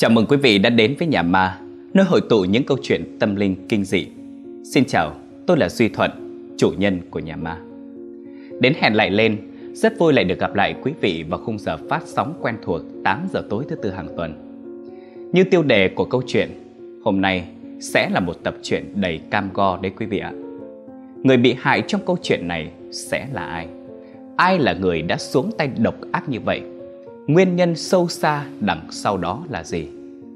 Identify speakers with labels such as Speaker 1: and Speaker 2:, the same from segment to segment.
Speaker 1: Chào mừng quý vị đã đến với Nhà Ma, nơi hội tụ những câu chuyện tâm linh kinh dị. Xin chào, tôi là Duy Thuận, chủ nhân của Nhà Ma. Đến hẹn lại lên, rất vui lại được gặp lại quý vị vào khung giờ phát sóng quen thuộc 8 giờ tối thứ tư hàng tuần. Như tiêu đề của câu chuyện, hôm nay sẽ là một tập truyện đầy cam go đấy quý vị ạ. Người bị hại trong câu chuyện này sẽ là ai? Ai là người đã xuống tay độc ác như vậy? Nguyên nhân sâu xa đằng sau đó là gì?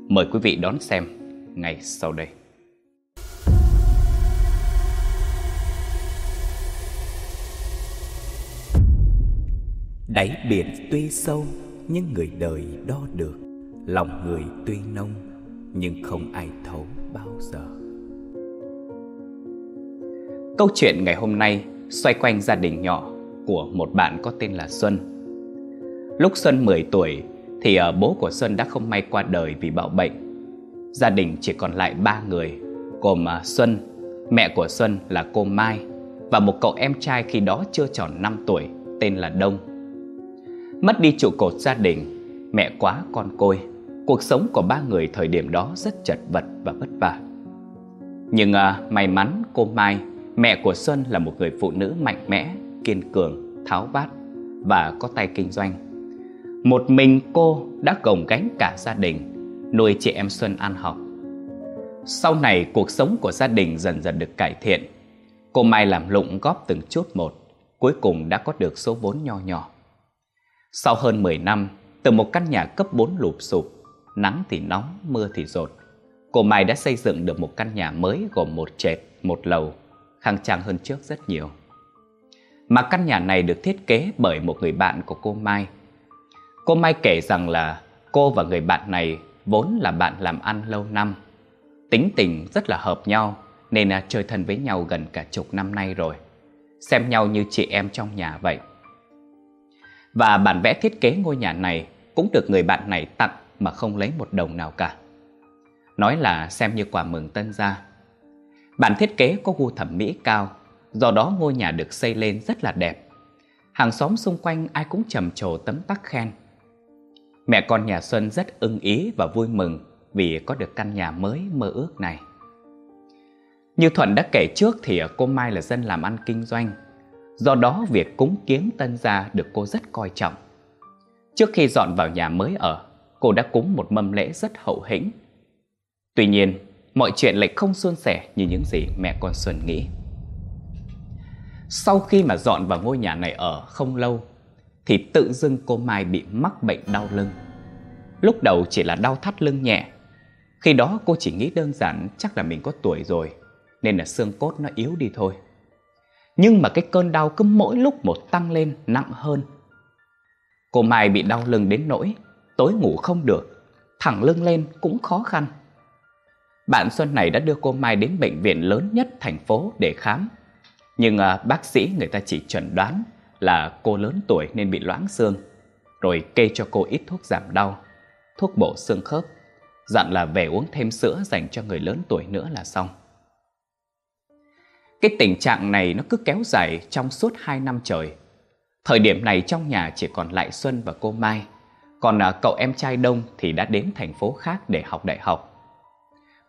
Speaker 1: Mời quý vị đón xem ngay sau đây.
Speaker 2: Đáy biển tuy sâu nhưng người đời đo được Lòng người tuy nông nhưng không ai thấu bao giờ
Speaker 1: Câu chuyện ngày hôm nay xoay quanh gia đình nhỏ của một bạn có tên là Xuân. Lúc Xuân 10 tuổi thì ờ, bố của Xuân đã không may qua đời vì bạo bệnh. Gia đình chỉ còn lại ba người, gồm ờ, Xuân, mẹ của Xuân là cô Mai và một cậu em trai khi đó chưa tròn 5 tuổi tên là Đông. Mất đi trụ cột gia đình, mẹ quá con côi, cuộc sống của ba người thời điểm đó rất chật vật và vất vả. Nhưng ờ, may mắn cô Mai, mẹ của Xuân là một người phụ nữ mạnh mẽ, kiên cường, tháo vát và có tay kinh doanh. Một mình cô đã gồng gánh cả gia đình, nuôi chị em Xuân ăn học. Sau này cuộc sống của gia đình dần dần được cải thiện. Cô Mai làm lụng góp từng chút một, cuối cùng đã có được số vốn nho nhỏ. Sau hơn 10 năm, từ một căn nhà cấp 4 lụp sụp, nắng thì nóng, mưa thì rột, cô Mai đã xây dựng được một căn nhà mới gồm một trệt, một lầu, khang trang hơn trước rất nhiều. Mà căn nhà này được thiết kế bởi một người bạn của cô Mai. Cô Mai kể rằng là cô và người bạn này vốn là bạn làm ăn lâu năm. Tính tình rất là hợp nhau nên là chơi thân với nhau gần cả chục năm nay rồi. Xem nhau như chị em trong nhà vậy. Và bản vẽ thiết kế ngôi nhà này cũng được người bạn này tặng mà không lấy một đồng nào cả. Nói là xem như quà mừng tân gia. Bản thiết kế có gu thẩm mỹ cao, do đó ngôi nhà được xây lên rất là đẹp. Hàng xóm xung quanh ai cũng trầm trồ tấm tắc khen. Mẹ con nhà Xuân rất ưng ý và vui mừng vì có được căn nhà mới mơ ước này. Như Thuận đã kể trước thì cô Mai là dân làm ăn kinh doanh, do đó việc cúng kiến tân gia được cô rất coi trọng. Trước khi dọn vào nhà mới ở, cô đã cúng một mâm lễ rất hậu hĩnh. Tuy nhiên, mọi chuyện lại không suôn sẻ như những gì mẹ con Xuân nghĩ. Sau khi mà dọn vào ngôi nhà này ở không lâu, thì tự dưng cô Mai bị mắc bệnh đau lưng. Lúc đầu chỉ là đau thắt lưng nhẹ. Khi đó cô chỉ nghĩ đơn giản chắc là mình có tuổi rồi, nên là xương cốt nó yếu đi thôi. Nhưng mà cái cơn đau cứ mỗi lúc một tăng lên nặng hơn. Cô Mai bị đau lưng đến nỗi tối ngủ không được, thẳng lưng lên cũng khó khăn. Bạn Xuân này đã đưa cô Mai đến bệnh viện lớn nhất thành phố để khám. Nhưng à, bác sĩ người ta chỉ chuẩn đoán là cô lớn tuổi nên bị loãng xương, rồi kê cho cô ít thuốc giảm đau, thuốc bổ xương khớp, dặn là về uống thêm sữa dành cho người lớn tuổi nữa là xong. Cái tình trạng này nó cứ kéo dài trong suốt 2 năm trời. Thời điểm này trong nhà chỉ còn lại Xuân và cô Mai, còn à, cậu em trai Đông thì đã đến thành phố khác để học đại học.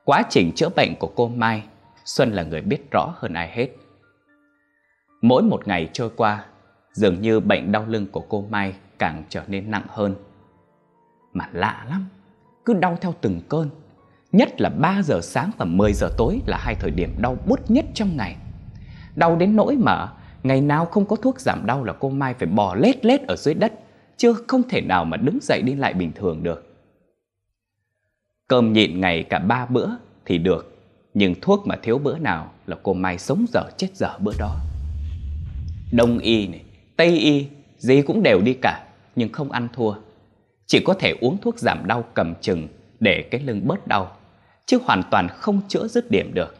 Speaker 1: Quá trình chữa bệnh của cô Mai, Xuân là người biết rõ hơn ai hết. Mỗi một ngày trôi qua, dường như bệnh đau lưng của cô Mai càng trở nên nặng hơn. Mà lạ lắm, cứ đau theo từng cơn. Nhất là 3 giờ sáng và 10 giờ tối là hai thời điểm đau bút nhất trong ngày. Đau đến nỗi mà ngày nào không có thuốc giảm đau là cô Mai phải bò lết lết ở dưới đất, chưa không thể nào mà đứng dậy đi lại bình thường được. Cơm nhịn ngày cả ba bữa thì được, nhưng thuốc mà thiếu bữa nào là cô Mai sống dở chết dở bữa đó. Đông y này, Tây y, gì cũng đều đi cả, nhưng không ăn thua. Chỉ có thể uống thuốc giảm đau cầm chừng để cái lưng bớt đau, chứ hoàn toàn không chữa dứt điểm được.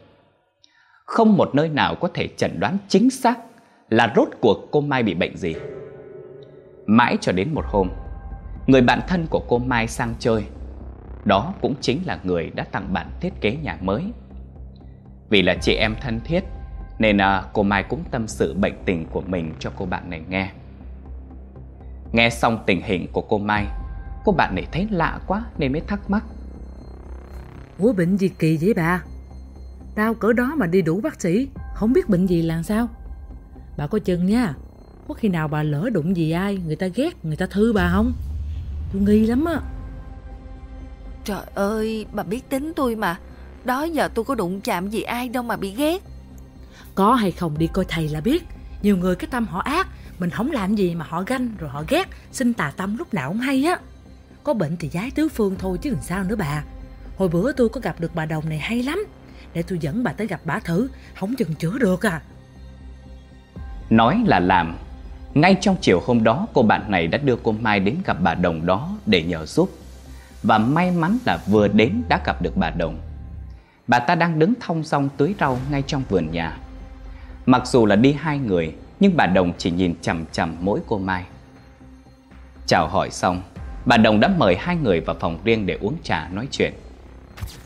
Speaker 1: Không một nơi nào có thể chẩn đoán chính xác là rốt cuộc cô Mai bị bệnh gì. Mãi cho đến một hôm, người bạn thân của cô Mai sang chơi. Đó cũng chính là người đã tặng bản thiết kế nhà mới. Vì là chị em thân thiết nên à, cô Mai cũng tâm sự bệnh tình của mình cho cô bạn này nghe. Nghe xong tình hình của cô Mai, cô bạn này thấy lạ quá nên mới thắc mắc.
Speaker 3: Ủa bệnh gì kỳ vậy bà? Đau cỡ đó mà đi đủ bác sĩ, không biết bệnh gì là sao? Bà có chừng nha, có khi nào bà lỡ đụng gì ai, người ta ghét, người ta thư bà không? Tôi nghi lắm á.
Speaker 4: Trời ơi, bà biết tính tôi mà. Đó giờ tôi có đụng chạm gì ai đâu mà bị ghét.
Speaker 3: Có hay không đi coi thầy là biết. Nhiều người cái tâm họ ác, mình không làm gì mà họ ganh rồi họ ghét, xin tà tâm lúc nào cũng hay á. Có bệnh thì giái tứ phương thôi chứ làm sao nữa bà. Hồi bữa tôi có gặp được bà đồng này hay lắm. Để tôi dẫn bà tới gặp bà thử, không chừng chữa được à.
Speaker 1: Nói là làm Ngay trong chiều hôm đó cô bạn này đã đưa cô Mai đến gặp bà Đồng đó để nhờ giúp Và may mắn là vừa đến đã gặp được bà Đồng Bà ta đang đứng thong song tưới rau ngay trong vườn nhà Mặc dù là đi hai người, Nhưng bà Đồng chỉ nhìn chằm chằm mỗi cô Mai. Chào hỏi xong, Bà Đồng đã mời hai người vào phòng riêng để uống trà nói chuyện.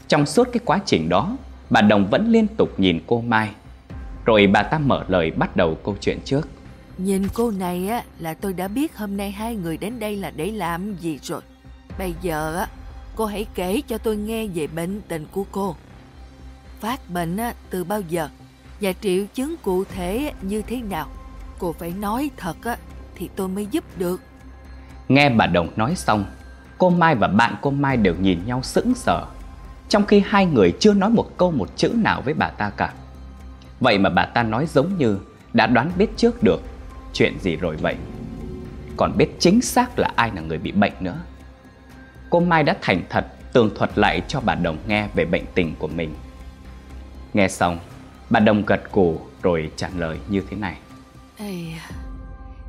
Speaker 1: Trong suốt cái quá trình đó, Bà Đồng vẫn liên tục nhìn cô Mai. Rồi bà ta mở lời bắt đầu câu chuyện trước.
Speaker 4: Nhìn cô này á, là tôi đã biết hôm nay hai người đến đây là để làm gì rồi. Bây giờ á, cô hãy kể cho tôi nghe về bệnh tình của cô. Phát bệnh á, từ bao giờ? Và triệu chứng cụ thể như thế nào Cô phải nói thật á thì tôi mới giúp được
Speaker 1: Nghe bà Đồng nói xong Cô Mai và bạn cô Mai đều nhìn nhau sững sờ Trong khi hai người chưa nói một câu một chữ nào với bà ta cả Vậy mà bà ta nói giống như đã đoán biết trước được chuyện gì rồi vậy. Còn biết chính xác là ai là người bị bệnh nữa. Cô Mai đã thành thật tường thuật lại cho bà Đồng nghe về bệnh tình của mình. Nghe xong, bà Đồng gật cổ rồi trả lời như thế này.
Speaker 4: Ê,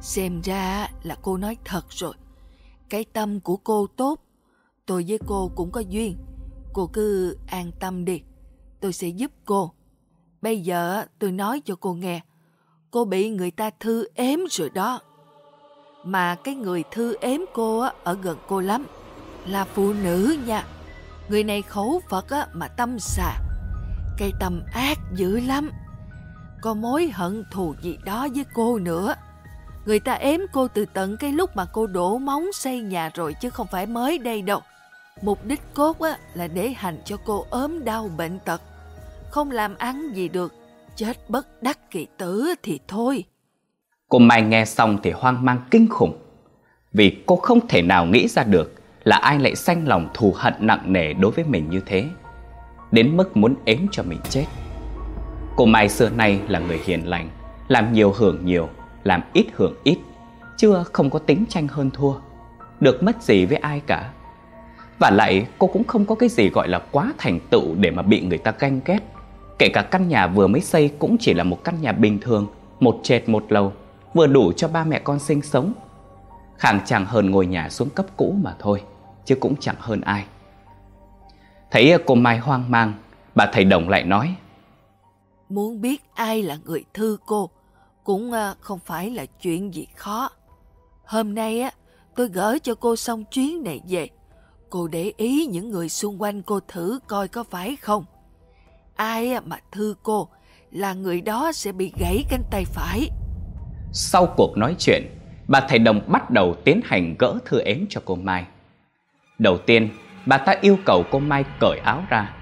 Speaker 4: xem ra là cô nói thật rồi. Cái tâm của cô tốt, tôi với cô cũng có duyên. Cô cứ an tâm đi, tôi sẽ giúp cô. Bây giờ tôi nói cho cô nghe, cô bị người ta thư ếm rồi đó. Mà cái người thư ếm cô ở gần cô lắm, là phụ nữ nha. Người này khấu Phật mà tâm xà, cây tâm ác dữ lắm. Có mối hận thù gì đó với cô nữa. Người ta ếm cô từ tận cái lúc mà cô đổ móng xây nhà rồi chứ không phải mới đây đâu. Mục đích cốt á, là để hành cho cô ốm đau bệnh tật không làm ăn gì được, chết bất đắc kỳ tử thì thôi.
Speaker 1: Cô Mai nghe xong thì hoang mang kinh khủng, vì cô không thể nào nghĩ ra được là ai lại sanh lòng thù hận nặng nề đối với mình như thế, đến mức muốn ếm cho mình chết. Cô Mai xưa nay là người hiền lành, làm nhiều hưởng nhiều, làm ít hưởng ít, chưa không có tính tranh hơn thua, được mất gì với ai cả. Và lại cô cũng không có cái gì gọi là quá thành tựu để mà bị người ta ganh ghét Kể cả căn nhà vừa mới xây cũng chỉ là một căn nhà bình thường, một trệt một lầu, vừa đủ cho ba mẹ con sinh sống. Khang chẳng hơn ngôi nhà xuống cấp cũ mà thôi, chứ cũng chẳng hơn ai. Thấy cô Mai hoang mang, bà thầy Đồng lại nói.
Speaker 4: Muốn biết ai là người thư cô, cũng à, không phải là chuyện gì khó. Hôm nay á, tôi gửi cho cô xong chuyến này về. Cô để ý những người xung quanh cô thử coi có phải không. Ai mà thư cô là người đó sẽ bị gãy cánh tay phải.
Speaker 1: Sau cuộc nói chuyện, bà thầy đồng bắt đầu tiến hành gỡ thư ếm cho cô Mai. Đầu tiên, bà ta yêu cầu cô Mai cởi áo ra.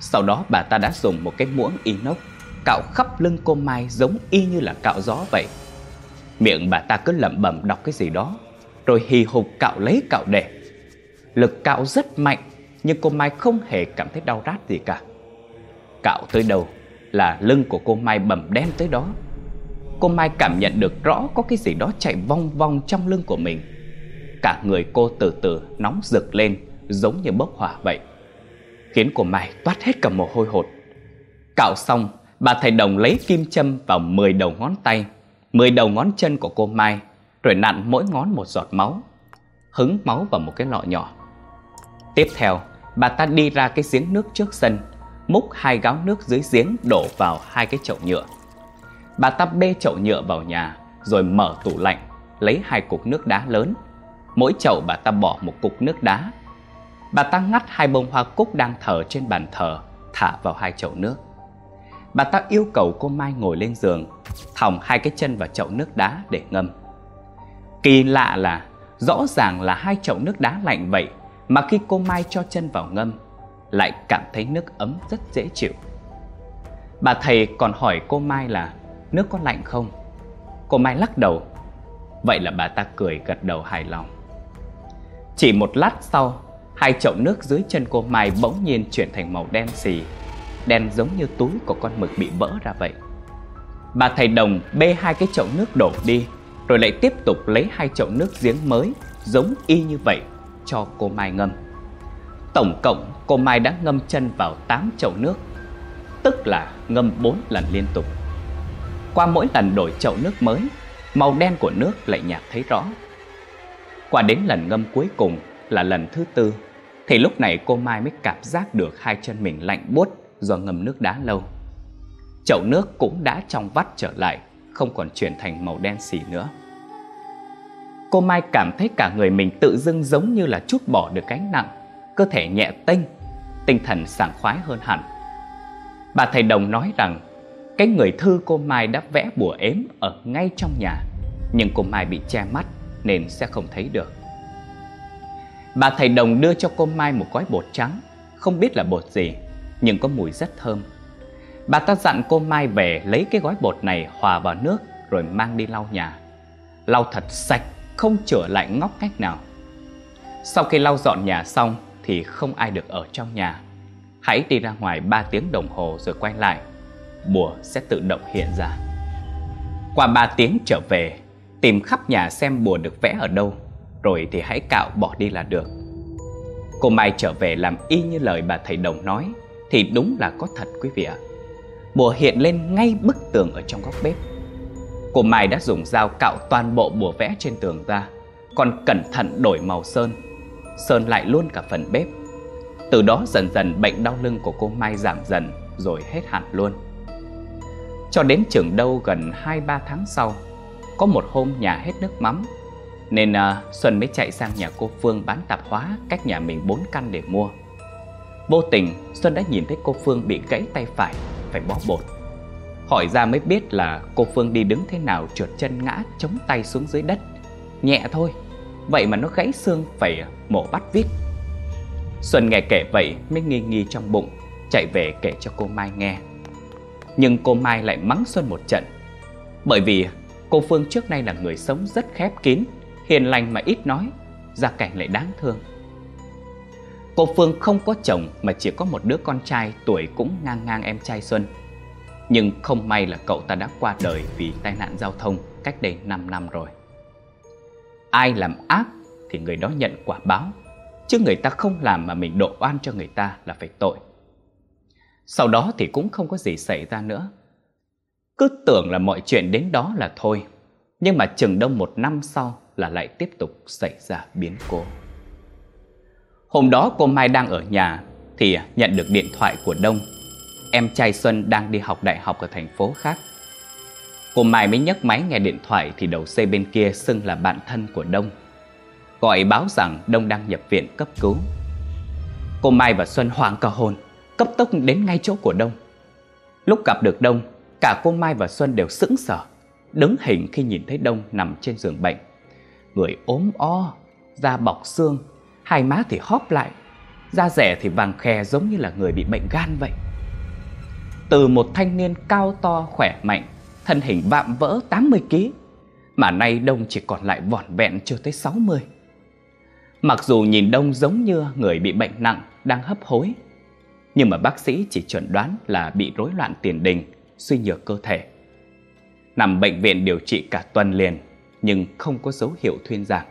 Speaker 1: Sau đó bà ta đã dùng một cái muỗng inox cạo khắp lưng cô Mai giống y như là cạo gió vậy. Miệng bà ta cứ lẩm bẩm đọc cái gì đó, rồi hì hục cạo lấy cạo để. Lực cạo rất mạnh, nhưng cô Mai không hề cảm thấy đau rát gì cả. Cạo tới đâu là lưng của cô Mai bầm đen tới đó. Cô Mai cảm nhận được rõ có cái gì đó chạy vong vong trong lưng của mình. Cả người cô từ từ nóng rực lên giống như bốc hỏa vậy. Khiến cô Mai toát hết cả mồ hôi hột. Cạo xong, bà thầy đồng lấy kim châm vào 10 đầu ngón tay, 10 đầu ngón chân của cô Mai, rồi nặn mỗi ngón một giọt máu, hứng máu vào một cái lọ nhỏ. Tiếp theo, bà ta đi ra cái giếng nước trước sân, múc hai gáo nước dưới giếng đổ vào hai cái chậu nhựa. Bà ta bê chậu nhựa vào nhà rồi mở tủ lạnh, lấy hai cục nước đá lớn. Mỗi chậu bà ta bỏ một cục nước đá. Bà ta ngắt hai bông hoa cúc đang thở trên bàn thờ, thả vào hai chậu nước. Bà ta yêu cầu cô Mai ngồi lên giường, thòng hai cái chân vào chậu nước đá để ngâm. Kỳ lạ là rõ ràng là hai chậu nước đá lạnh vậy mà khi cô Mai cho chân vào ngâm lại cảm thấy nước ấm rất dễ chịu. Bà thầy còn hỏi cô Mai là nước có lạnh không? Cô Mai lắc đầu. Vậy là bà ta cười gật đầu hài lòng. Chỉ một lát sau, hai chậu nước dưới chân cô Mai bỗng nhiên chuyển thành màu đen xì, đen giống như túi của con mực bị vỡ ra vậy. Bà thầy đồng bê hai cái chậu nước đổ đi, rồi lại tiếp tục lấy hai chậu nước giếng mới giống y như vậy cho cô Mai ngâm. Tổng cộng cô Mai đã ngâm chân vào 8 chậu nước, tức là ngâm 4 lần liên tục. Qua mỗi lần đổi chậu nước mới, màu đen của nước lại nhạt thấy rõ. Qua đến lần ngâm cuối cùng là lần thứ tư, thì lúc này cô Mai mới cảm giác được hai chân mình lạnh buốt do ngâm nước đá lâu. Chậu nước cũng đã trong vắt trở lại, không còn chuyển thành màu đen xì nữa. Cô Mai cảm thấy cả người mình tự dưng giống như là chút bỏ được gánh nặng, cơ thể nhẹ tênh, tinh thần sảng khoái hơn hẳn. Bà thầy đồng nói rằng cái người thư cô Mai đã vẽ bùa ếm ở ngay trong nhà, nhưng cô Mai bị che mắt nên sẽ không thấy được. Bà thầy đồng đưa cho cô Mai một gói bột trắng, không biết là bột gì, nhưng có mùi rất thơm. Bà ta dặn cô Mai về lấy cái gói bột này hòa vào nước rồi mang đi lau nhà. Lau thật sạch, không trở lại ngóc ngách nào. Sau khi lau dọn nhà xong thì không ai được ở trong nhà. Hãy đi ra ngoài 3 tiếng đồng hồ rồi quay lại. Bùa sẽ tự động hiện ra. Qua 3 tiếng trở về, tìm khắp nhà xem bùa được vẽ ở đâu, rồi thì hãy cạo bỏ đi là được. Cô Mai trở về làm y như lời bà thầy đồng nói, thì đúng là có thật quý vị ạ. Bùa hiện lên ngay bức tường ở trong góc bếp. Cô Mai đã dùng dao cạo toàn bộ bùa vẽ trên tường ra, còn cẩn thận đổi màu sơn. Sơn lại luôn cả phần bếp. Từ đó dần dần bệnh đau lưng của cô Mai giảm dần rồi hết hẳn luôn. Cho đến trường đâu gần 2-3 tháng sau, có một hôm nhà hết nước mắm, nên uh, Xuân mới chạy sang nhà cô Phương bán tạp hóa cách nhà mình 4 căn để mua. Vô tình, Xuân đã nhìn thấy cô Phương bị gãy tay phải, phải bó bột. Hỏi ra mới biết là cô Phương đi đứng thế nào trượt chân ngã chống tay xuống dưới đất. Nhẹ thôi, vậy mà nó gãy xương phải mổ bắt vít. Xuân nghe kể vậy mới nghi nghi trong bụng, chạy về kể cho cô Mai nghe. Nhưng cô Mai lại mắng Xuân một trận. Bởi vì cô Phương trước nay là người sống rất khép kín, hiền lành mà ít nói, gia cảnh lại đáng thương. Cô Phương không có chồng mà chỉ có một đứa con trai tuổi cũng ngang ngang em trai Xuân. Nhưng không may là cậu ta đã qua đời vì tai nạn giao thông cách đây 5 năm rồi. Ai làm ác thì người đó nhận quả báo, chứ người ta không làm mà mình độ oan cho người ta là phải tội. Sau đó thì cũng không có gì xảy ra nữa. Cứ tưởng là mọi chuyện đến đó là thôi, nhưng mà chừng đông một năm sau là lại tiếp tục xảy ra biến cố. Hôm đó cô Mai đang ở nhà thì nhận được điện thoại của Đông. Em trai Xuân đang đi học đại học ở thành phố khác. Cô Mai mới nhấc máy nghe điện thoại thì đầu dây bên kia xưng là bạn thân của Đông. Gọi báo rằng Đông đang nhập viện cấp cứu. Cô Mai và Xuân hoảng cả hồn, cấp tốc đến ngay chỗ của Đông. Lúc gặp được Đông, cả cô Mai và Xuân đều sững sờ, đứng hình khi nhìn thấy Đông nằm trên giường bệnh. Người ốm o, da bọc xương, hai má thì hóp lại, da rẻ thì vàng khè giống như là người bị bệnh gan vậy. Từ một thanh niên cao to khỏe mạnh, thân hình vạm vỡ 80 kg, mà nay Đông chỉ còn lại vỏn vẹn chưa tới 60. Mặc dù nhìn Đông giống như người bị bệnh nặng đang hấp hối, nhưng mà bác sĩ chỉ chuẩn đoán là bị rối loạn tiền đình, suy nhược cơ thể. Nằm bệnh viện điều trị cả tuần liền, nhưng không có dấu hiệu thuyên giảm.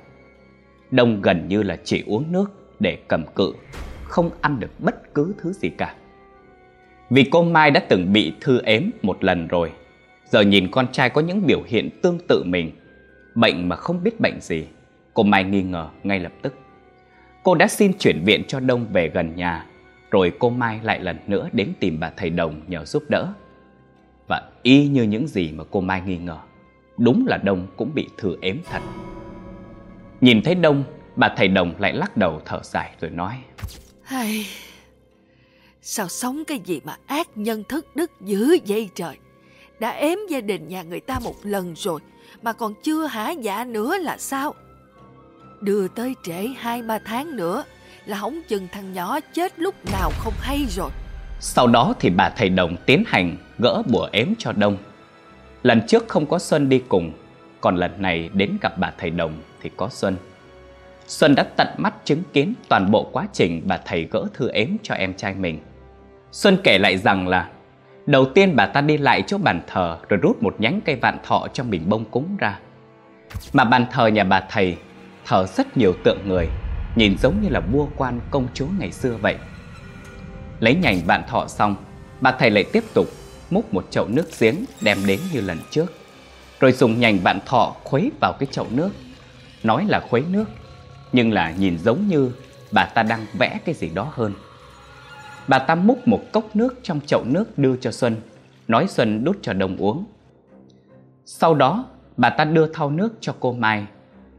Speaker 1: Đông gần như là chỉ uống nước để cầm cự, không ăn được bất cứ thứ gì cả. Vì cô Mai đã từng bị thư ếm một lần rồi, giờ nhìn con trai có những biểu hiện tương tự mình, bệnh mà không biết bệnh gì, cô Mai nghi ngờ ngay lập tức. Cô đã xin chuyển viện cho Đông về gần nhà, rồi cô Mai lại lần nữa đến tìm bà thầy Đồng nhờ giúp đỡ. Và y như những gì mà cô Mai nghi ngờ, đúng là Đông cũng bị thư ếm thật. Nhìn thấy Đông, bà thầy Đồng lại lắc đầu thở dài rồi nói
Speaker 4: Hay... Sao sống cái gì mà ác nhân thức đức dữ vậy trời Đã ém gia đình nhà người ta một lần rồi Mà còn chưa hả dạ nữa là sao Đưa tới trễ hai ba tháng nữa là hỏng chừng thằng nhỏ chết lúc nào không hay rồi.
Speaker 1: Sau đó thì bà thầy đồng tiến hành gỡ bùa ếm cho Đông. Lần trước không có Xuân đi cùng, còn lần này đến gặp bà thầy đồng thì có Xuân. Xuân đã tận mắt chứng kiến toàn bộ quá trình bà thầy gỡ thư ếm cho em trai mình. Xuân kể lại rằng là Đầu tiên bà ta đi lại chỗ bàn thờ rồi rút một nhánh cây vạn thọ trong bình bông cúng ra. Mà bàn thờ nhà bà thầy thờ rất nhiều tượng người, nhìn giống như là vua quan công chúa ngày xưa vậy. Lấy nhành vạn thọ xong, bà thầy lại tiếp tục múc một chậu nước giếng đem đến như lần trước. Rồi dùng nhành bạn thọ khuấy vào cái chậu nước. Nói là khuấy nước, nhưng là nhìn giống như bà ta đang vẽ cái gì đó hơn. Bà ta múc một cốc nước trong chậu nước đưa cho Xuân, nói Xuân đút cho Đông uống. Sau đó, bà ta đưa thau nước cho cô Mai,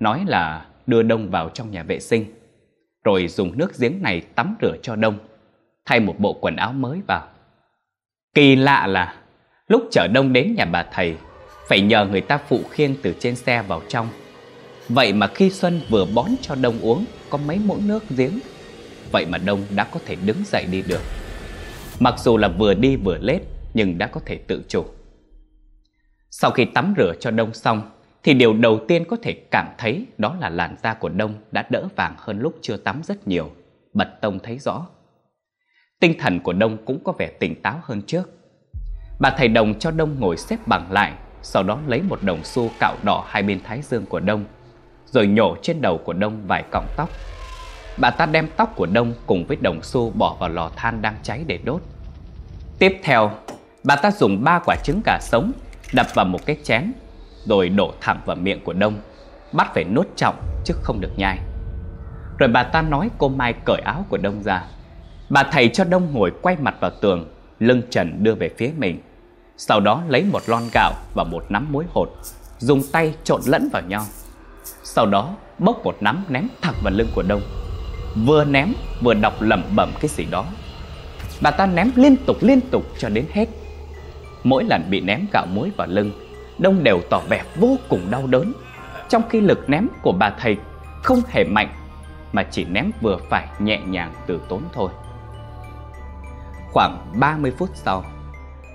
Speaker 1: nói là đưa Đông vào trong nhà vệ sinh, rồi dùng nước giếng này tắm rửa cho Đông, thay một bộ quần áo mới vào. Kỳ lạ là lúc chở Đông đến nhà bà thầy, phải nhờ người ta phụ khiêng từ trên xe vào trong. Vậy mà khi Xuân vừa bón cho Đông uống có mấy muỗng nước giếng Vậy mà Đông đã có thể đứng dậy đi được. Mặc dù là vừa đi vừa lết Nhưng đã có thể tự chủ. Sau khi tắm rửa cho Đông xong Thì điều đầu tiên có thể cảm thấy Đó là làn da của Đông đã đỡ vàng hơn lúc chưa tắm rất nhiều. Bật Tông thấy rõ. Tinh thần của Đông cũng có vẻ tỉnh táo hơn trước Bà thầy Đồng cho Đông ngồi xếp bằng lại Sau đó lấy một đồng xu cạo đỏ hai bên thái dương của Đông Rồi nhổ trên đầu của Đông vài cọng tóc bà ta đem tóc của Đông cùng với đồng xu bỏ vào lò than đang cháy để đốt. Tiếp theo, bà ta dùng ba quả trứng gà sống đập vào một cái chén, rồi đổ thẳng vào miệng của Đông, bắt phải nuốt trọng chứ không được nhai. Rồi bà ta nói cô Mai cởi áo của Đông ra. Bà thầy cho Đông ngồi quay mặt vào tường, lưng trần đưa về phía mình. Sau đó lấy một lon gạo và một nắm muối hột, dùng tay trộn lẫn vào nhau. Sau đó bốc một nắm ném thẳng vào lưng của Đông vừa ném vừa đọc lẩm bẩm cái gì đó. Bà ta ném liên tục liên tục cho đến hết. Mỗi lần bị ném gạo muối vào lưng, Đông đều tỏ vẻ vô cùng đau đớn, trong khi lực ném của bà thầy không hề mạnh mà chỉ ném vừa phải nhẹ nhàng từ tốn thôi. Khoảng 30 phút sau,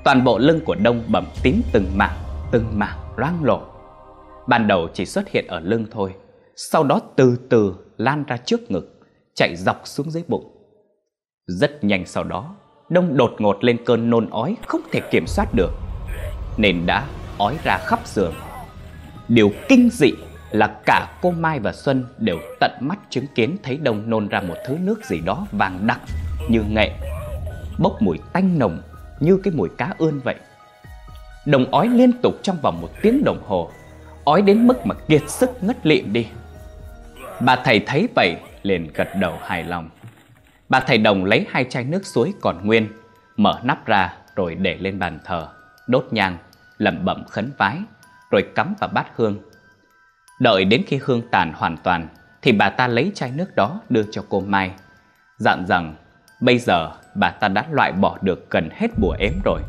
Speaker 1: toàn bộ lưng của Đông bầm tím từng mảng, từng mảng loang lổ. Ban đầu chỉ xuất hiện ở lưng thôi, sau đó từ từ lan ra trước ngực chạy dọc xuống dưới bụng. Rất nhanh sau đó, Đông đột ngột lên cơn nôn ói không thể kiểm soát được, nên đã ói ra khắp giường. Điều kinh dị là cả cô Mai và Xuân đều tận mắt chứng kiến thấy Đông nôn ra một thứ nước gì đó vàng đặc như nghệ, bốc mùi tanh nồng như cái mùi cá ươn vậy. Đồng ói liên tục trong vòng một tiếng đồng hồ, ói đến mức mà kiệt sức ngất lịm đi. Bà thầy thấy vậy liền gật đầu hài lòng. Bà thầy đồng lấy hai chai nước suối còn nguyên, mở nắp ra rồi để lên bàn thờ, đốt nhang, lẩm bẩm khấn vái, rồi cắm vào bát hương. Đợi đến khi hương tàn hoàn toàn, thì bà ta lấy chai nước đó đưa cho cô Mai, dặn rằng bây giờ bà ta đã loại bỏ được gần hết bùa ếm rồi.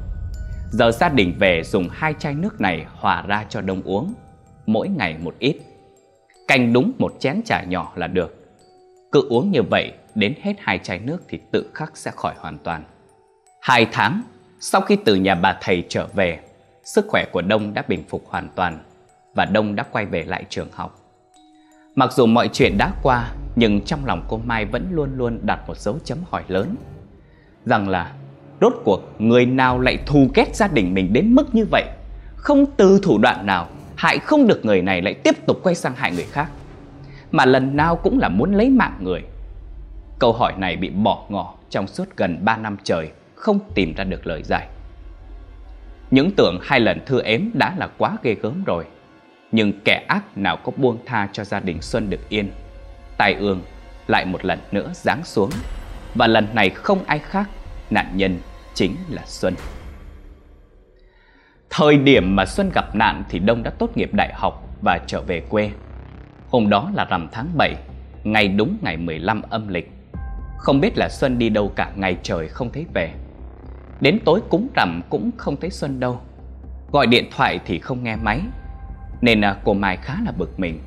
Speaker 1: Giờ gia đình về dùng hai chai nước này hòa ra cho đông uống, mỗi ngày một ít. Canh đúng một chén trà nhỏ là được. Cứ uống như vậy đến hết hai chai nước thì tự khắc sẽ khỏi hoàn toàn. Hai tháng sau khi từ nhà bà thầy trở về, sức khỏe của Đông đã bình phục hoàn toàn và Đông đã quay về lại trường học. Mặc dù mọi chuyện đã qua, nhưng trong lòng cô Mai vẫn luôn luôn đặt một dấu chấm hỏi lớn. Rằng là, rốt cuộc người nào lại thù ghét gia đình mình đến mức như vậy? Không từ thủ đoạn nào, hại không được người này lại tiếp tục quay sang hại người khác mà lần nào cũng là muốn lấy mạng người. Câu hỏi này bị bỏ ngỏ trong suốt gần 3 năm trời, không tìm ra được lời giải. Những tưởng hai lần thư ếm đã là quá ghê gớm rồi, nhưng kẻ ác nào có buông tha cho gia đình Xuân được yên. Tai ương lại một lần nữa giáng xuống, và lần này không ai khác, nạn nhân chính là Xuân. Thời điểm mà Xuân gặp nạn thì Đông đã tốt nghiệp đại học và trở về quê. Hôm đó là rằm tháng 7, ngày đúng ngày 15 âm lịch. Không biết là Xuân đi đâu cả ngày trời không thấy về. Đến tối cúng rằm cũng không thấy Xuân đâu. Gọi điện thoại thì không nghe máy, nên à, cô Mai khá là bực mình.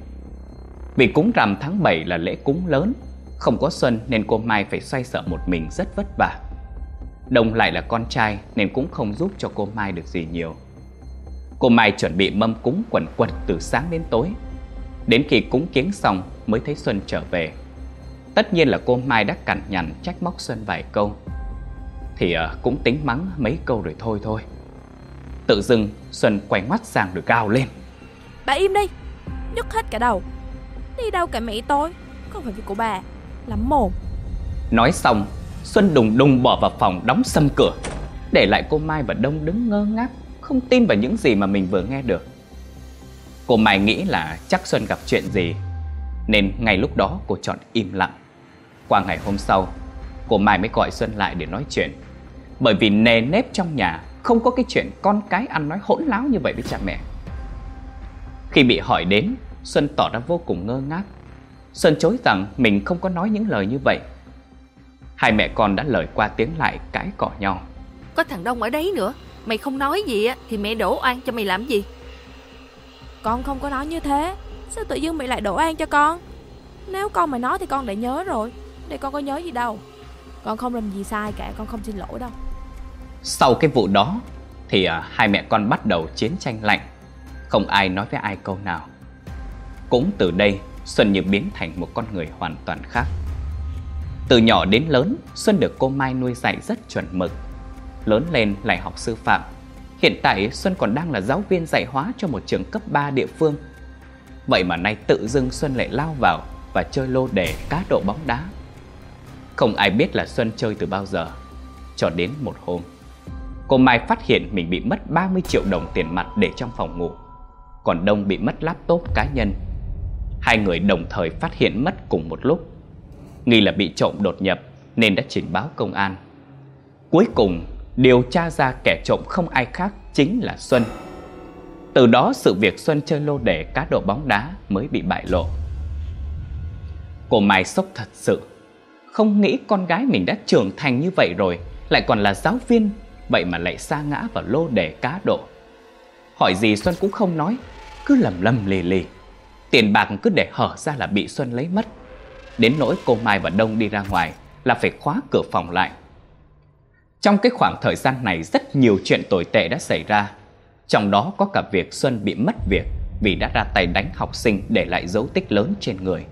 Speaker 1: Vì cúng rằm tháng 7 là lễ cúng lớn, Không có Xuân nên cô Mai phải xoay sở một mình rất vất vả. Đông lại là con trai nên cũng không giúp cho cô Mai được gì nhiều. Cô Mai chuẩn bị mâm cúng quần quật từ sáng đến tối. Đến khi cúng kiến xong mới thấy Xuân trở về. Tất nhiên là cô Mai đã cằn nhằn trách móc Xuân vài câu. Thì uh, cũng tính mắng mấy câu rồi thôi thôi. Tự dưng Xuân quay ngoắt sang rồi gào lên.
Speaker 5: Bà im đi. Nhức hết cả đầu. Đi đâu cả mẹ tôi Không phải việc của bà. Lắm mồm.
Speaker 1: Nói xong, Xuân đùng đùng bỏ vào phòng đóng sầm cửa. Để lại cô Mai và Đông đứng ngơ ngác, Không tin vào những gì mà mình vừa nghe được. Cô Mai nghĩ là chắc Xuân gặp chuyện gì, Nên ngay lúc đó cô chọn im lặng. Qua ngày hôm sau, Cô Mai mới gọi Xuân lại để nói chuyện. Bởi vì nề nếp trong nhà Không có cái chuyện con cái ăn nói hỗn láo như vậy với cha mẹ. Khi bị hỏi đến Xuân tỏ ra vô cùng ngơ ngác. Xuân chối rằng mình không có nói những lời như vậy. Hai mẹ con đã lời qua tiếng lại cãi cọ nhau.
Speaker 4: Có thằng Đông ở đấy nữa. Mày không nói gì á Thì mẹ đổ oan cho mày làm gì?
Speaker 5: Con không có nói như thế. Sao tự dưng mẹ lại đổ oan cho con? Nếu con mày nói thì con đã nhớ rồi. Để con có nhớ gì đâu. Con không làm gì sai cả Con không xin lỗi đâu.
Speaker 1: Sau cái vụ đó Thì à, hai mẹ con bắt đầu chiến tranh lạnh không ai nói với ai câu nào Cũng từ đây Xuân như biến thành một con người hoàn toàn khác từ nhỏ đến lớn, Xuân được cô Mai nuôi dạy rất chuẩn mực. Lớn lên lại học sư phạm. Hiện tại Xuân còn đang là giáo viên dạy hóa cho một trường cấp 3 địa phương. Vậy mà nay tự dưng Xuân lại lao vào và chơi lô đề cá độ bóng đá. Không ai biết là Xuân chơi từ bao giờ. Cho đến một hôm, cô Mai phát hiện mình bị mất 30 triệu đồng tiền mặt để trong phòng ngủ. Còn Đông bị mất laptop cá nhân. Hai người đồng thời phát hiện mất cùng một lúc nghi là bị trộm đột nhập nên đã trình báo công an. Cuối cùng, điều tra ra kẻ trộm không ai khác chính là Xuân. Từ đó sự việc Xuân chơi lô đề cá độ bóng đá mới bị bại lộ. Cô Mai sốc thật sự, không nghĩ con gái mình đã trưởng thành như vậy rồi, lại còn là giáo viên, vậy mà lại sa ngã vào lô đề cá độ. Hỏi gì Xuân cũng không nói, cứ lầm lầm lì lì. Tiền bạc cứ để hở ra là bị Xuân lấy mất. Đến nỗi cô Mai và Đông đi ra ngoài là phải khóa cửa phòng lại. Trong cái khoảng thời gian này rất nhiều chuyện tồi tệ đã xảy ra. Trong đó có cả việc Xuân bị mất việc vì đã ra tay đánh học sinh để lại dấu tích lớn trên người.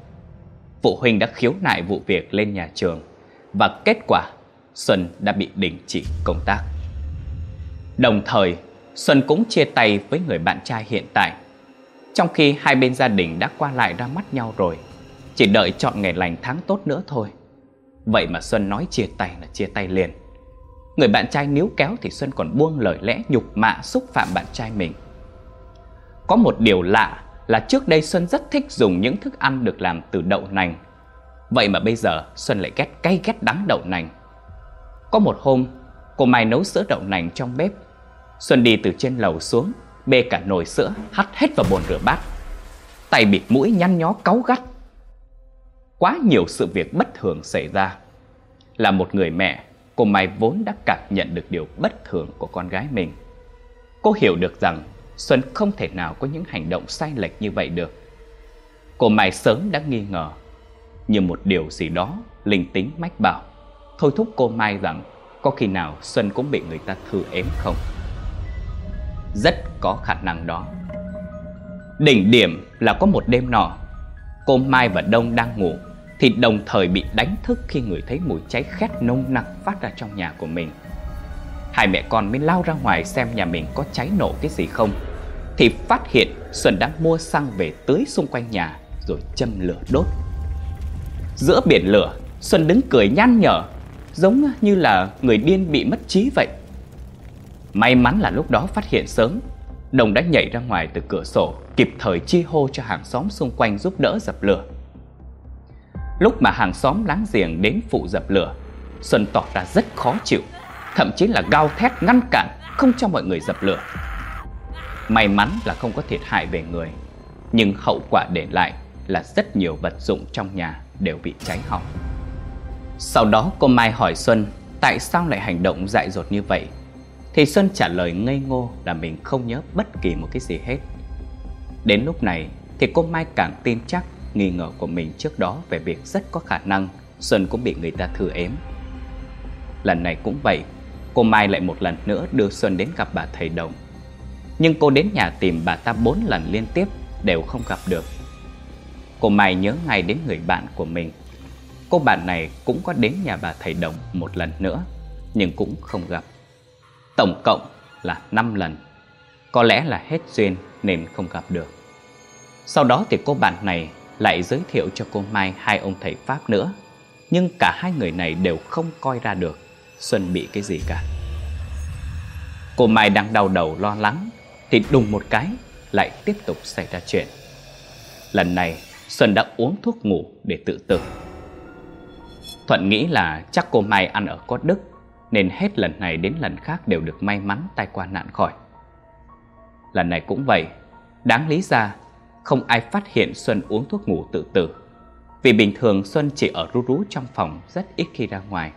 Speaker 1: Phụ huynh đã khiếu nại vụ việc lên nhà trường và kết quả Xuân đã bị đình chỉ công tác. Đồng thời, Xuân cũng chia tay với người bạn trai hiện tại. Trong khi hai bên gia đình đã qua lại ra mắt nhau rồi, chỉ đợi chọn ngày lành tháng tốt nữa thôi. Vậy mà Xuân nói chia tay là chia tay liền. Người bạn trai níu kéo thì Xuân còn buông lời lẽ nhục mạ xúc phạm bạn trai mình. Có một điều lạ là trước đây Xuân rất thích dùng những thức ăn được làm từ đậu nành. Vậy mà bây giờ Xuân lại ghét cay ghét đắng đậu nành. Có một hôm cô Mai nấu sữa đậu nành trong bếp. Xuân đi từ trên lầu xuống Bê cả nồi sữa hắt hết vào bồn rửa bát Tay bịt mũi nhăn nhó cáu gắt quá nhiều sự việc bất thường xảy ra. Là một người mẹ, cô Mai vốn đã cảm nhận được điều bất thường của con gái mình. Cô hiểu được rằng Xuân không thể nào có những hành động sai lệch như vậy được. Cô Mai sớm đã nghi ngờ, như một điều gì đó linh tính mách bảo, thôi thúc cô Mai rằng có khi nào Xuân cũng bị người ta thư ếm không? Rất có khả năng đó. Đỉnh điểm là có một đêm nọ, cô Mai và Đông đang ngủ thì đồng thời bị đánh thức khi người thấy mùi cháy khét nông nặc phát ra trong nhà của mình. Hai mẹ con mới lao ra ngoài xem nhà mình có cháy nổ cái gì không thì phát hiện Xuân đang mua xăng về tưới xung quanh nhà rồi châm lửa đốt. Giữa biển lửa, Xuân đứng cười nhăn nhở, giống như là người điên bị mất trí vậy. May mắn là lúc đó phát hiện sớm, Đồng đã nhảy ra ngoài từ cửa sổ, kịp thời chi hô cho hàng xóm xung quanh giúp đỡ dập lửa. Lúc mà hàng xóm láng giềng đến phụ dập lửa, Xuân tỏ ra rất khó chịu, thậm chí là gao thét ngăn cản, không cho mọi người dập lửa. May mắn là không có thiệt hại về người, nhưng hậu quả để lại là rất nhiều vật dụng trong nhà đều bị cháy hỏng. Sau đó cô Mai hỏi Xuân tại sao lại hành động dại dột như vậy. Thì Xuân trả lời ngây ngô là mình không nhớ bất kỳ một cái gì hết. Đến lúc này thì cô Mai càng tin chắc nghi ngờ của mình trước đó về việc rất có khả năng Xuân cũng bị người ta thừa ếm. Lần này cũng vậy, cô Mai lại một lần nữa đưa Xuân đến gặp bà thầy đồng. Nhưng cô đến nhà tìm bà ta bốn lần liên tiếp đều không gặp được. Cô Mai nhớ ngay đến người bạn của mình. Cô bạn này cũng có đến nhà bà thầy đồng một lần nữa, nhưng cũng không gặp. Tổng cộng là 5 lần. Có lẽ là hết duyên nên không gặp được. Sau đó thì cô bạn này lại giới thiệu cho cô Mai hai ông thầy Pháp nữa. Nhưng cả hai người này đều không coi ra được Xuân bị cái gì cả. Cô Mai đang đau đầu lo lắng thì đùng một cái lại tiếp tục xảy ra chuyện. Lần này, Xuân đã uống thuốc ngủ để tự tử. Thuận nghĩ là chắc cô Mai ăn ở có đức nên hết lần này đến lần khác đều được may mắn tai qua nạn khỏi. Lần này cũng vậy, đáng lý ra không ai phát hiện Xuân uống thuốc ngủ tự tử. Vì bình thường Xuân chỉ ở rú rú trong phòng rất ít khi ra ngoài.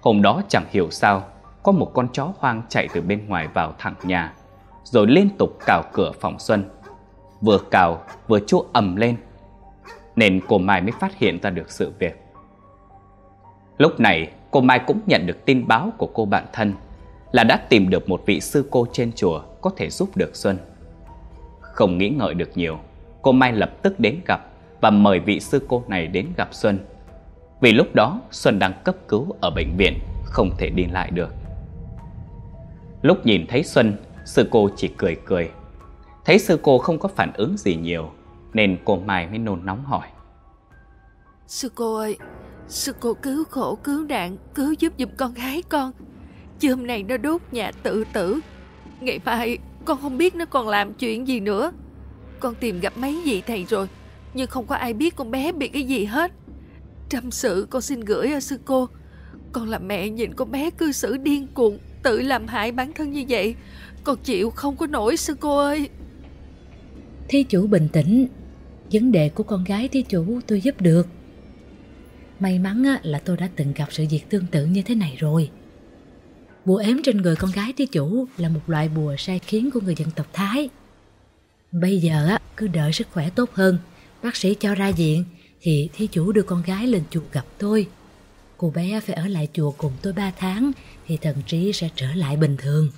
Speaker 1: Hôm đó chẳng hiểu sao, có một con chó hoang chạy từ bên ngoài vào thẳng nhà, rồi liên tục cào cửa phòng Xuân. Vừa cào vừa chua ầm lên, nên cô Mai mới phát hiện ra được sự việc. Lúc này cô Mai cũng nhận được tin báo của cô bạn thân là đã tìm được một vị sư cô trên chùa có thể giúp được Xuân. Không nghĩ ngợi được nhiều, cô Mai lập tức đến gặp và mời vị sư cô này đến gặp Xuân. Vì lúc đó Xuân đang cấp cứu ở bệnh viện, không thể đi lại được. Lúc nhìn thấy Xuân, sư cô chỉ cười cười. Thấy sư cô không có phản ứng gì nhiều, nên cô Mai mới nôn nóng hỏi.
Speaker 4: Sư cô ơi, sư cô cứu khổ cứu nạn, cứu giúp giùm con gái con. Chứ hôm nay nó đốt nhà tự tử. Ngày mai con không biết nó còn làm chuyện gì nữa. Con tìm gặp mấy vị thầy rồi, nhưng không có ai biết con bé bị cái gì hết. Trăm sự con xin gửi ở sư cô. Con là mẹ nhìn con bé cư xử điên cuồng, tự làm hại bản thân như vậy. Con chịu không có nổi sư cô ơi.
Speaker 3: Thí chủ bình tĩnh, vấn đề của con gái thí chủ tôi giúp được. May mắn là tôi đã từng gặp sự việc tương tự như thế này rồi. Bùa ếm trên người con gái thí chủ là một loại bùa sai khiến của người dân tộc Thái. Bây giờ cứ đợi sức khỏe tốt hơn, bác sĩ cho ra viện thì thí chủ đưa con gái lên chùa gặp tôi. Cô bé phải ở lại chùa cùng tôi 3 tháng thì thần trí sẽ trở lại bình thường.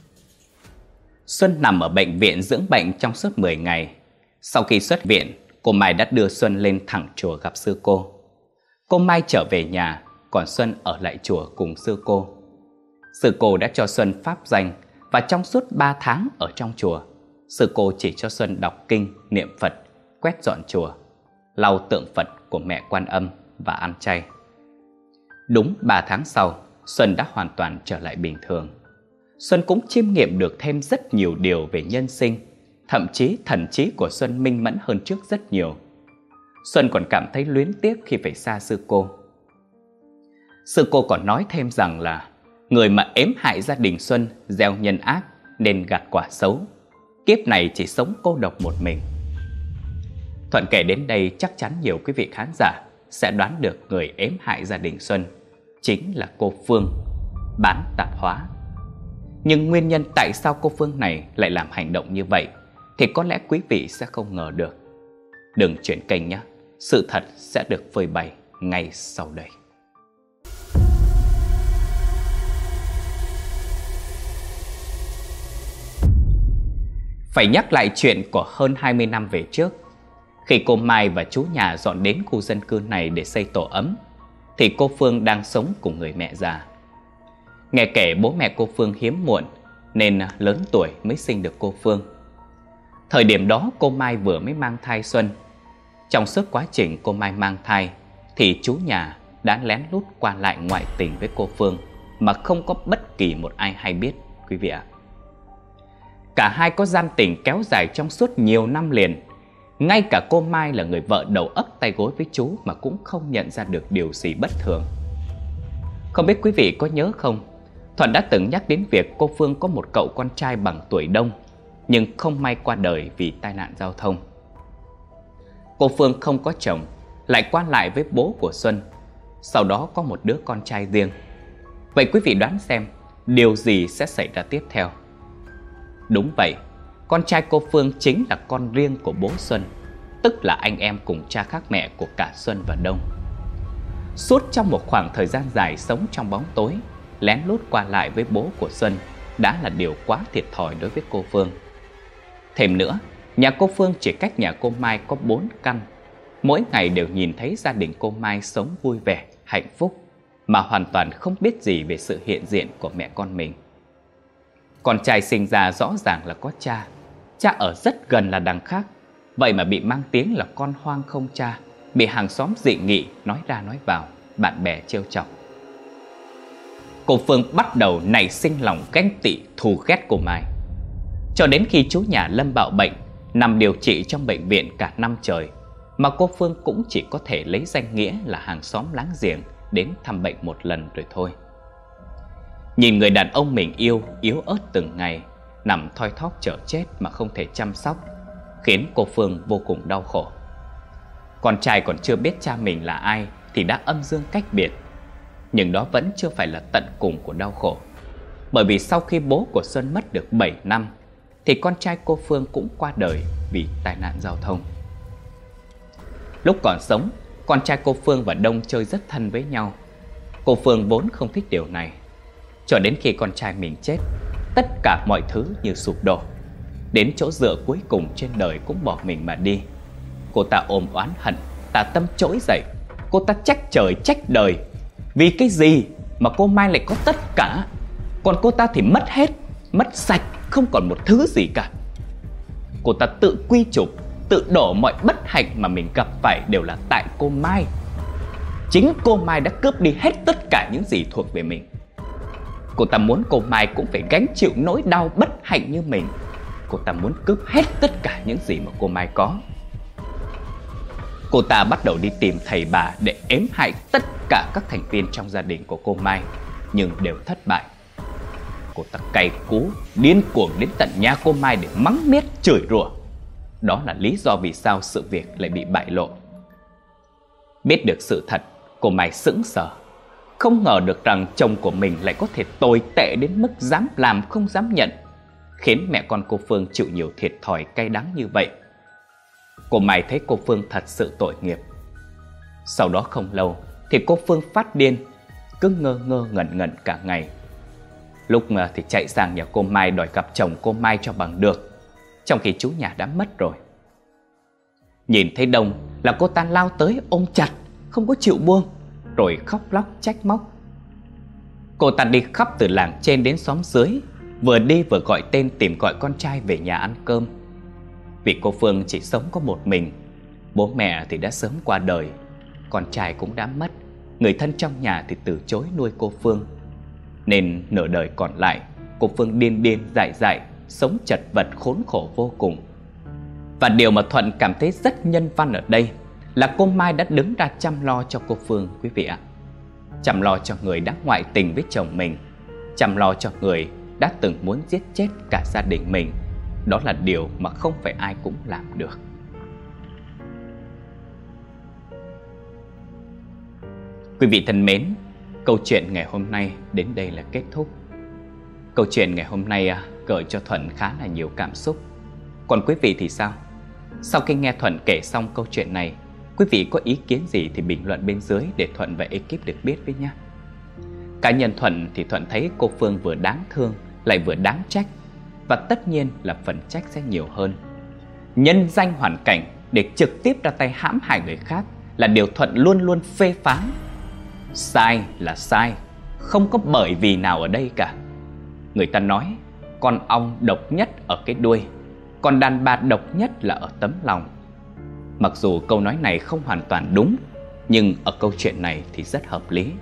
Speaker 1: Xuân nằm ở bệnh viện dưỡng bệnh trong suốt 10 ngày. Sau khi xuất viện, cô Mai đã đưa Xuân lên thẳng chùa gặp sư cô. Cô Mai trở về nhà, còn Xuân ở lại chùa cùng sư cô. Sư cô đã cho Xuân pháp danh và trong suốt 3 tháng ở trong chùa, sư cô chỉ cho Xuân đọc kinh, niệm Phật, quét dọn chùa, lau tượng Phật của mẹ Quan Âm và ăn chay. Đúng 3 tháng sau, Xuân đã hoàn toàn trở lại bình thường. Xuân cũng chiêm nghiệm được thêm rất nhiều điều về nhân sinh, thậm chí thần trí của Xuân minh mẫn hơn trước rất nhiều. Xuân còn cảm thấy luyến tiếc khi phải xa sư cô. Sư cô còn nói thêm rằng là người mà ếm hại gia đình Xuân gieo nhân ác nên gặt quả xấu. Kiếp này chỉ sống cô độc một mình. Thuận kể đến đây chắc chắn nhiều quý vị khán giả sẽ đoán được người ếm hại gia đình Xuân chính là cô Phương, bán tạp hóa. Nhưng nguyên nhân tại sao cô Phương này lại làm hành động như vậy thì có lẽ quý vị sẽ không ngờ được. Đừng chuyển kênh nhé, sự thật sẽ được phơi bày ngay sau đây. Phải nhắc lại chuyện của hơn 20 năm về trước. Khi cô Mai và chú nhà dọn đến khu dân cư này để xây tổ ấm, Thì cô Phương đang sống cùng người mẹ già. Nghe kể bố mẹ cô Phương hiếm muộn, Nên lớn tuổi mới sinh được cô Phương. Thời điểm đó, cô Mai vừa mới mang thai Xuân trong suốt quá trình cô Mai mang thai, Thì chú nhà đã lén lút qua lại ngoại tình với cô Phương Mà không có bất kỳ một ai hay biết, quý vị ạ. Cả hai có gian tình kéo dài trong suốt nhiều năm liền. Ngay cả cô Mai là người vợ đầu ấp tay gối với chú Mà cũng không nhận ra được điều gì bất thường. Không biết quý vị có nhớ không, Thuận đã từng nhắc đến việc cô Phương có một cậu con trai bằng tuổi đông, Nhưng không may qua đời vì tai nạn giao thông. Cô Phương không có chồng Lại quan lại với bố của Xuân Sau đó có một đứa con trai riêng Vậy quý vị đoán xem Điều gì sẽ xảy ra tiếp theo Đúng vậy, con trai cô Phương chính là con riêng của bố Xuân, tức là anh em cùng cha khác mẹ của cả Xuân và Đông. suốt trong một khoảng thời gian dài sống trong bóng tối, lén lút qua lại với bố của Xuân đã là điều quá thiệt thòi đối với cô Phương. Thêm nữa, nhà cô Phương chỉ cách nhà cô Mai có bốn căn. Mỗi ngày đều nhìn thấy gia đình cô Mai sống vui vẻ, hạnh phúc, mà hoàn toàn không biết gì về sự hiện diện của mẹ con mình. Con trai sinh ra rõ ràng là có cha, cha ở rất gần là đằng khác, vậy mà bị mang tiếng là con hoang không cha, bị hàng xóm dị nghị nói ra nói vào, bạn bè trêu chọc. Cô Phương bắt đầu nảy sinh lòng ganh tị thù ghét cô Mai. Cho đến khi chú nhà Lâm bạo bệnh, nằm điều trị trong bệnh viện cả năm trời, mà cô Phương cũng chỉ có thể lấy danh nghĩa là hàng xóm láng giềng đến thăm bệnh một lần rồi thôi. Nhìn người đàn ông mình yêu, yếu ớt từng ngày, nằm thoi thóp chờ chết mà không thể chăm sóc, khiến cô Phương vô cùng đau khổ. Con trai còn chưa biết cha mình là ai thì đã âm dương cách biệt. Nhưng đó vẫn chưa phải là tận cùng của đau khổ. Bởi vì sau khi bố của Xuân mất được 7 năm, thì con trai cô Phương cũng qua đời vì tai nạn giao thông. Lúc còn sống, con trai cô Phương và Đông chơi rất thân với nhau. Cô Phương vốn không thích điều này. Cho đến khi con trai mình chết, tất cả mọi thứ như sụp đổ. Đến chỗ dựa cuối cùng trên đời cũng bỏ mình mà đi. Cô ta ôm oán hận, tà tâm trỗi dậy. Cô ta trách trời trách đời. Vì cái gì mà cô Mai lại có tất cả, còn cô ta thì mất hết, mất sạch, không còn một thứ gì cả. Cô ta tự quy chụp tự đổ mọi bất hạnh mà mình gặp phải đều là tại cô Mai. Chính cô Mai đã cướp đi hết tất cả những gì thuộc về mình. Cô ta muốn cô Mai cũng phải gánh chịu nỗi đau bất hạnh như mình. Cô ta muốn cướp hết tất cả những gì mà cô Mai có. Cô ta bắt đầu đi tìm thầy bà để ếm hại tất cả các thành viên trong gia đình của cô Mai, nhưng đều thất bại. Cô ta cay cú, điên cuồng đến tận nhà cô Mai để mắng miết, chửi rủa. Đó là lý do vì sao sự việc lại bị bại lộ. Biết được sự thật, cô Mai sững sờ. Không ngờ được rằng chồng của mình lại có thể tồi tệ đến mức dám làm không dám nhận, khiến mẹ con cô Phương chịu nhiều thiệt thòi cay đắng như vậy. Cô Mai thấy cô Phương thật sự tội nghiệp. Sau đó không lâu thì cô Phương phát điên, cứ ngơ ngơ ngẩn ngẩn cả ngày. Lúc thì chạy sang nhà cô Mai đòi gặp chồng cô Mai cho bằng được trong khi chú nhà đã mất rồi. Nhìn thấy Đông là cô ta lao tới ôm chặt, không có chịu buông, rồi khóc lóc trách móc. Cô ta đi khắp từ làng trên đến xóm dưới, vừa đi vừa gọi tên tìm gọi con trai về nhà ăn cơm. Vì cô Phương chỉ sống có một mình, bố mẹ thì đã sớm qua đời, con trai cũng đã mất, người thân trong nhà thì từ chối nuôi cô Phương. Nên nửa đời còn lại, cô Phương điên điên dại dại sống chật vật khốn khổ vô cùng. Và điều mà Thuận cảm thấy rất nhân văn ở đây là cô Mai đã đứng ra chăm lo cho cô Phương quý vị ạ. Chăm lo cho người đã ngoại tình với chồng mình, chăm lo cho người đã từng muốn giết chết cả gia đình mình. Đó là điều mà không phải ai cũng làm được. Quý vị thân mến, câu chuyện ngày hôm nay đến đây là kết thúc. Câu chuyện ngày hôm nay à, gợi cho Thuận khá là nhiều cảm xúc. Còn quý vị thì sao? Sau khi nghe Thuận kể xong câu chuyện này, quý vị có ý kiến gì thì bình luận bên dưới để Thuận và ekip được biết với nhé. Cá nhân Thuận thì Thuận thấy cô Phương vừa đáng thương lại vừa đáng trách và tất nhiên là phần trách sẽ nhiều hơn. Nhân danh hoàn cảnh để trực tiếp ra tay hãm hại người khác là điều Thuận luôn luôn phê phán. Sai là sai, không có bởi vì nào ở đây cả. Người ta nói con ong độc nhất ở cái đuôi, còn đàn bà độc nhất là ở tấm lòng. Mặc dù câu nói này không hoàn toàn đúng, nhưng ở câu chuyện này thì rất hợp lý.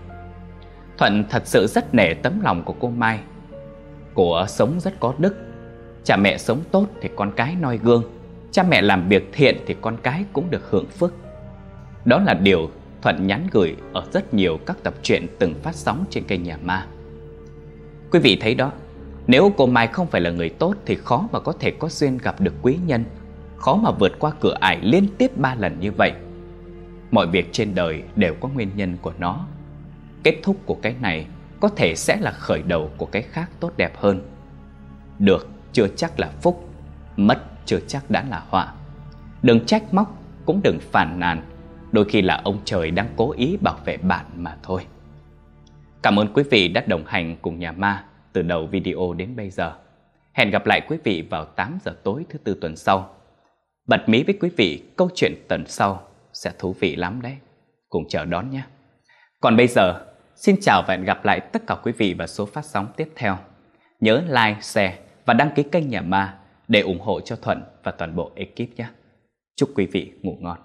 Speaker 1: Thuận thật sự rất nể tấm lòng của cô Mai. Cô sống rất có đức, cha mẹ sống tốt thì con cái noi gương, cha mẹ làm việc thiện thì con cái cũng được hưởng phước. Đó là điều Thuận nhắn gửi ở rất nhiều các tập truyện từng phát sóng trên kênh Nhà Ma. Quý vị thấy đó, nếu cô Mai không phải là người tốt thì khó mà có thể có duyên gặp được quý nhân, khó mà vượt qua cửa ải liên tiếp ba lần như vậy. Mọi việc trên đời đều có nguyên nhân của nó. Kết thúc của cái này có thể sẽ là khởi đầu của cái khác tốt đẹp hơn. Được chưa chắc là phúc, mất chưa chắc đã là họa. Đừng trách móc, cũng đừng phàn nàn, Đôi khi là ông trời đang cố ý bảo vệ bạn mà thôi. Cảm ơn quý vị đã đồng hành cùng nhà ma từ đầu video đến bây giờ. Hẹn gặp lại quý vị vào 8 giờ tối thứ tư tuần sau. Bật mí với quý vị, câu chuyện tuần sau sẽ thú vị lắm đấy. Cùng chờ đón nhé. Còn bây giờ, xin chào và hẹn gặp lại tất cả quý vị vào số phát sóng tiếp theo. Nhớ like, share và đăng ký kênh Nhà Ma để ủng hộ cho Thuận và toàn bộ ekip nhé. Chúc quý vị ngủ ngon.